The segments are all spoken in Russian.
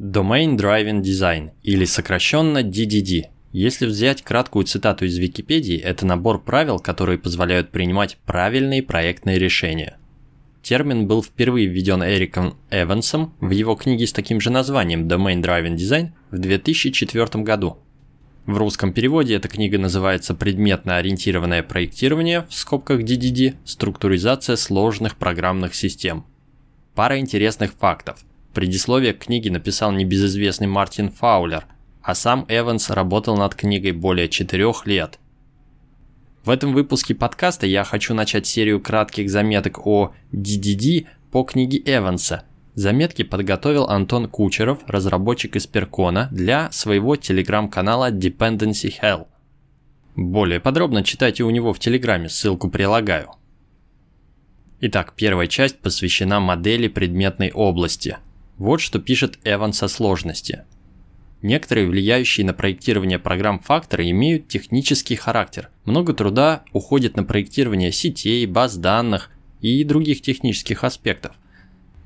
Domain Driven Design, или сокращенно DDD. Если взять краткую цитату из Википедии, это набор правил, которые позволяют принимать правильные проектные решения. Термин был впервые введен Эриком Эвансом в его книге с таким же названием Domain Driven Design в 2004 году. В русском переводе эта книга называется «Предметно-ориентированное проектирование» в скобках DDD «Структуризация сложных программных систем». Пара интересных фактов. Предисловие к книге написал небезызвестный Мартин Фаулер, а сам Эванс работал над книгой более четырех лет. В этом выпуске подкаста я хочу начать серию кратких заметок о DDD по книге Эванса. Заметки подготовил Антон Кучеров, разработчик из Перкона, для своего телеграм-канала Dependency Hell. Более подробно читайте у него в Телеграме, ссылку прилагаю. Итак, первая часть посвящена модели предметной области – вот что пишет Эван со сложности. Некоторые влияющие на проектирование программ факторы имеют технический характер. Много труда уходит на проектирование сетей, баз данных и других технических аспектов.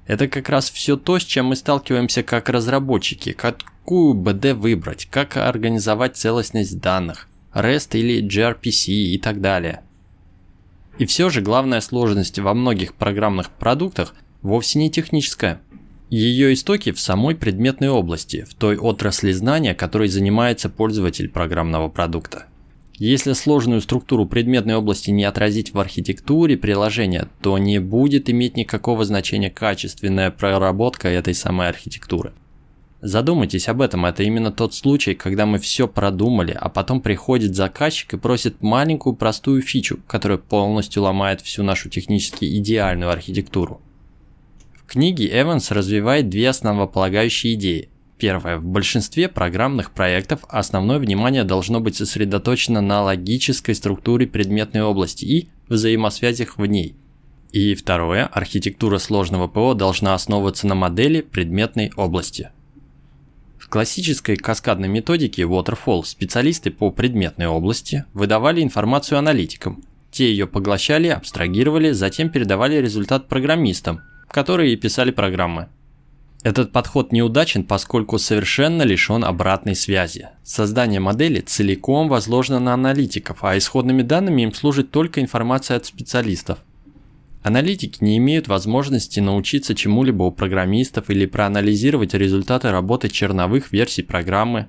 Это как раз все то, с чем мы сталкиваемся как разработчики. Какую БД выбрать, как организовать целостность данных, REST или gRPC и так далее. И все же главная сложность во многих программных продуктах вовсе не техническая – ее истоки в самой предметной области, в той отрасли знания, которой занимается пользователь программного продукта. Если сложную структуру предметной области не отразить в архитектуре приложения, то не будет иметь никакого значения качественная проработка этой самой архитектуры. Задумайтесь об этом, это именно тот случай, когда мы все продумали, а потом приходит заказчик и просит маленькую простую фичу, которая полностью ломает всю нашу технически идеальную архитектуру книге Эванс развивает две основополагающие идеи. Первое. В большинстве программных проектов основное внимание должно быть сосредоточено на логической структуре предметной области и взаимосвязях в ней. И второе. Архитектура сложного ПО должна основываться на модели предметной области. В классической каскадной методике Waterfall специалисты по предметной области выдавали информацию аналитикам. Те ее поглощали, абстрагировали, затем передавали результат программистам, которые писали программы. Этот подход неудачен, поскольку совершенно лишен обратной связи. Создание модели целиком возложено на аналитиков, а исходными данными им служит только информация от специалистов. Аналитики не имеют возможности научиться чему-либо у программистов или проанализировать результаты работы черновых версий программы.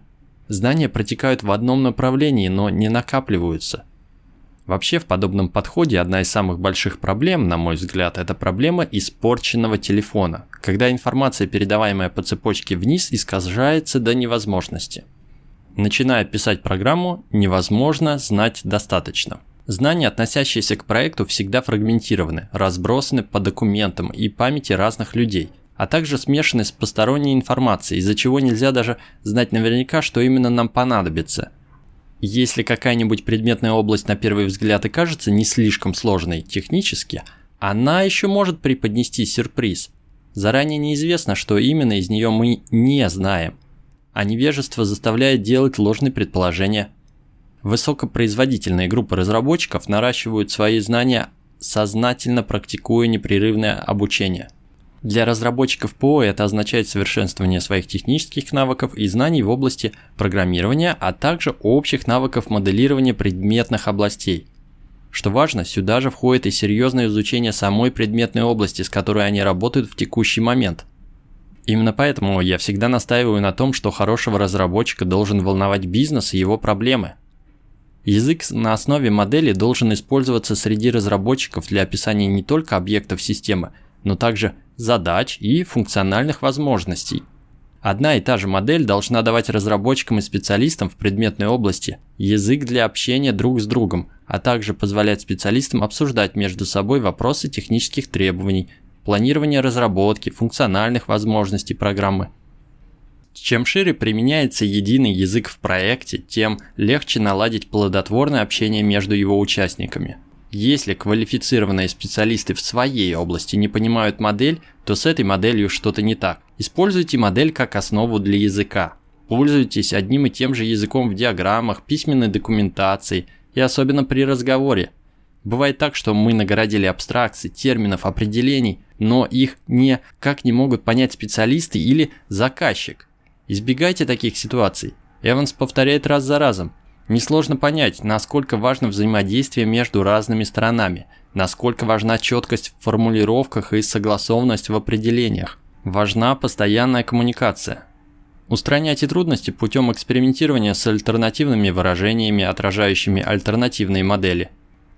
Знания протекают в одном направлении, но не накапливаются – Вообще в подобном подходе одна из самых больших проблем, на мой взгляд, это проблема испорченного телефона, когда информация, передаваемая по цепочке вниз, искажается до невозможности. Начиная писать программу, невозможно знать достаточно. Знания, относящиеся к проекту, всегда фрагментированы, разбросаны по документам и памяти разных людей, а также смешаны с посторонней информацией, из-за чего нельзя даже знать наверняка, что именно нам понадобится – если какая-нибудь предметная область на первый взгляд и кажется не слишком сложной технически, она еще может преподнести сюрприз. Заранее неизвестно, что именно из нее мы не знаем, а невежество заставляет делать ложные предположения. Высокопроизводительные группы разработчиков наращивают свои знания, сознательно практикуя непрерывное обучение – для разработчиков ПО это означает совершенствование своих технических навыков и знаний в области программирования, а также общих навыков моделирования предметных областей. Что важно, сюда же входит и серьезное изучение самой предметной области, с которой они работают в текущий момент. Именно поэтому я всегда настаиваю на том, что хорошего разработчика должен волновать бизнес и его проблемы. Язык на основе модели должен использоваться среди разработчиков для описания не только объектов системы, но также задач и функциональных возможностей. Одна и та же модель должна давать разработчикам и специалистам в предметной области язык для общения друг с другом, а также позволять специалистам обсуждать между собой вопросы технических требований, планирования разработки, функциональных возможностей программы. Чем шире применяется единый язык в проекте, тем легче наладить плодотворное общение между его участниками. Если квалифицированные специалисты в своей области не понимают модель, то с этой моделью что-то не так. Используйте модель как основу для языка. Пользуйтесь одним и тем же языком в диаграммах, письменной документации и особенно при разговоре. Бывает так, что мы наградили абстракций, терминов, определений, но их никак не могут понять специалисты или заказчик. Избегайте таких ситуаций. Эванс повторяет раз за разом. Несложно понять, насколько важно взаимодействие между разными сторонами, насколько важна четкость в формулировках и согласованность в определениях. Важна постоянная коммуникация. Устраняйте трудности путем экспериментирования с альтернативными выражениями, отражающими альтернативные модели.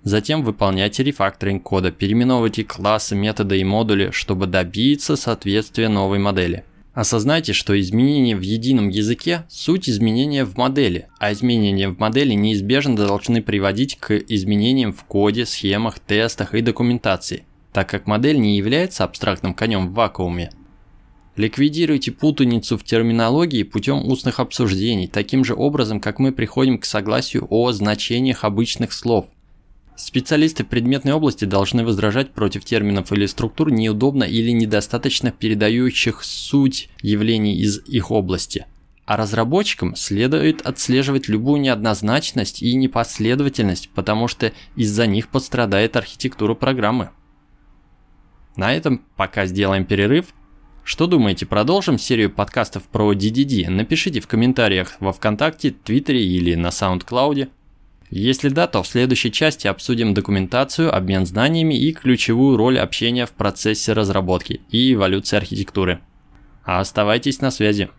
Затем выполняйте рефакторинг кода, переименовывайте классы, методы и модули, чтобы добиться соответствия новой модели. Осознайте, что изменения в едином языке – суть изменения в модели, а изменения в модели неизбежно должны приводить к изменениям в коде, схемах, тестах и документации, так как модель не является абстрактным конем в вакууме. Ликвидируйте путаницу в терминологии путем устных обсуждений, таким же образом, как мы приходим к согласию о значениях обычных слов. Специалисты в предметной области должны возражать против терминов или структур неудобно или недостаточно передающих суть явлений из их области. А разработчикам следует отслеживать любую неоднозначность и непоследовательность, потому что из-за них пострадает архитектура программы. На этом пока сделаем перерыв. Что думаете, продолжим серию подкастов про DDD? Напишите в комментариях во Вконтакте, Твиттере или на SoundCloud. Если да, то в следующей части обсудим документацию, обмен знаниями и ключевую роль общения в процессе разработки и эволюции архитектуры. Оставайтесь на связи.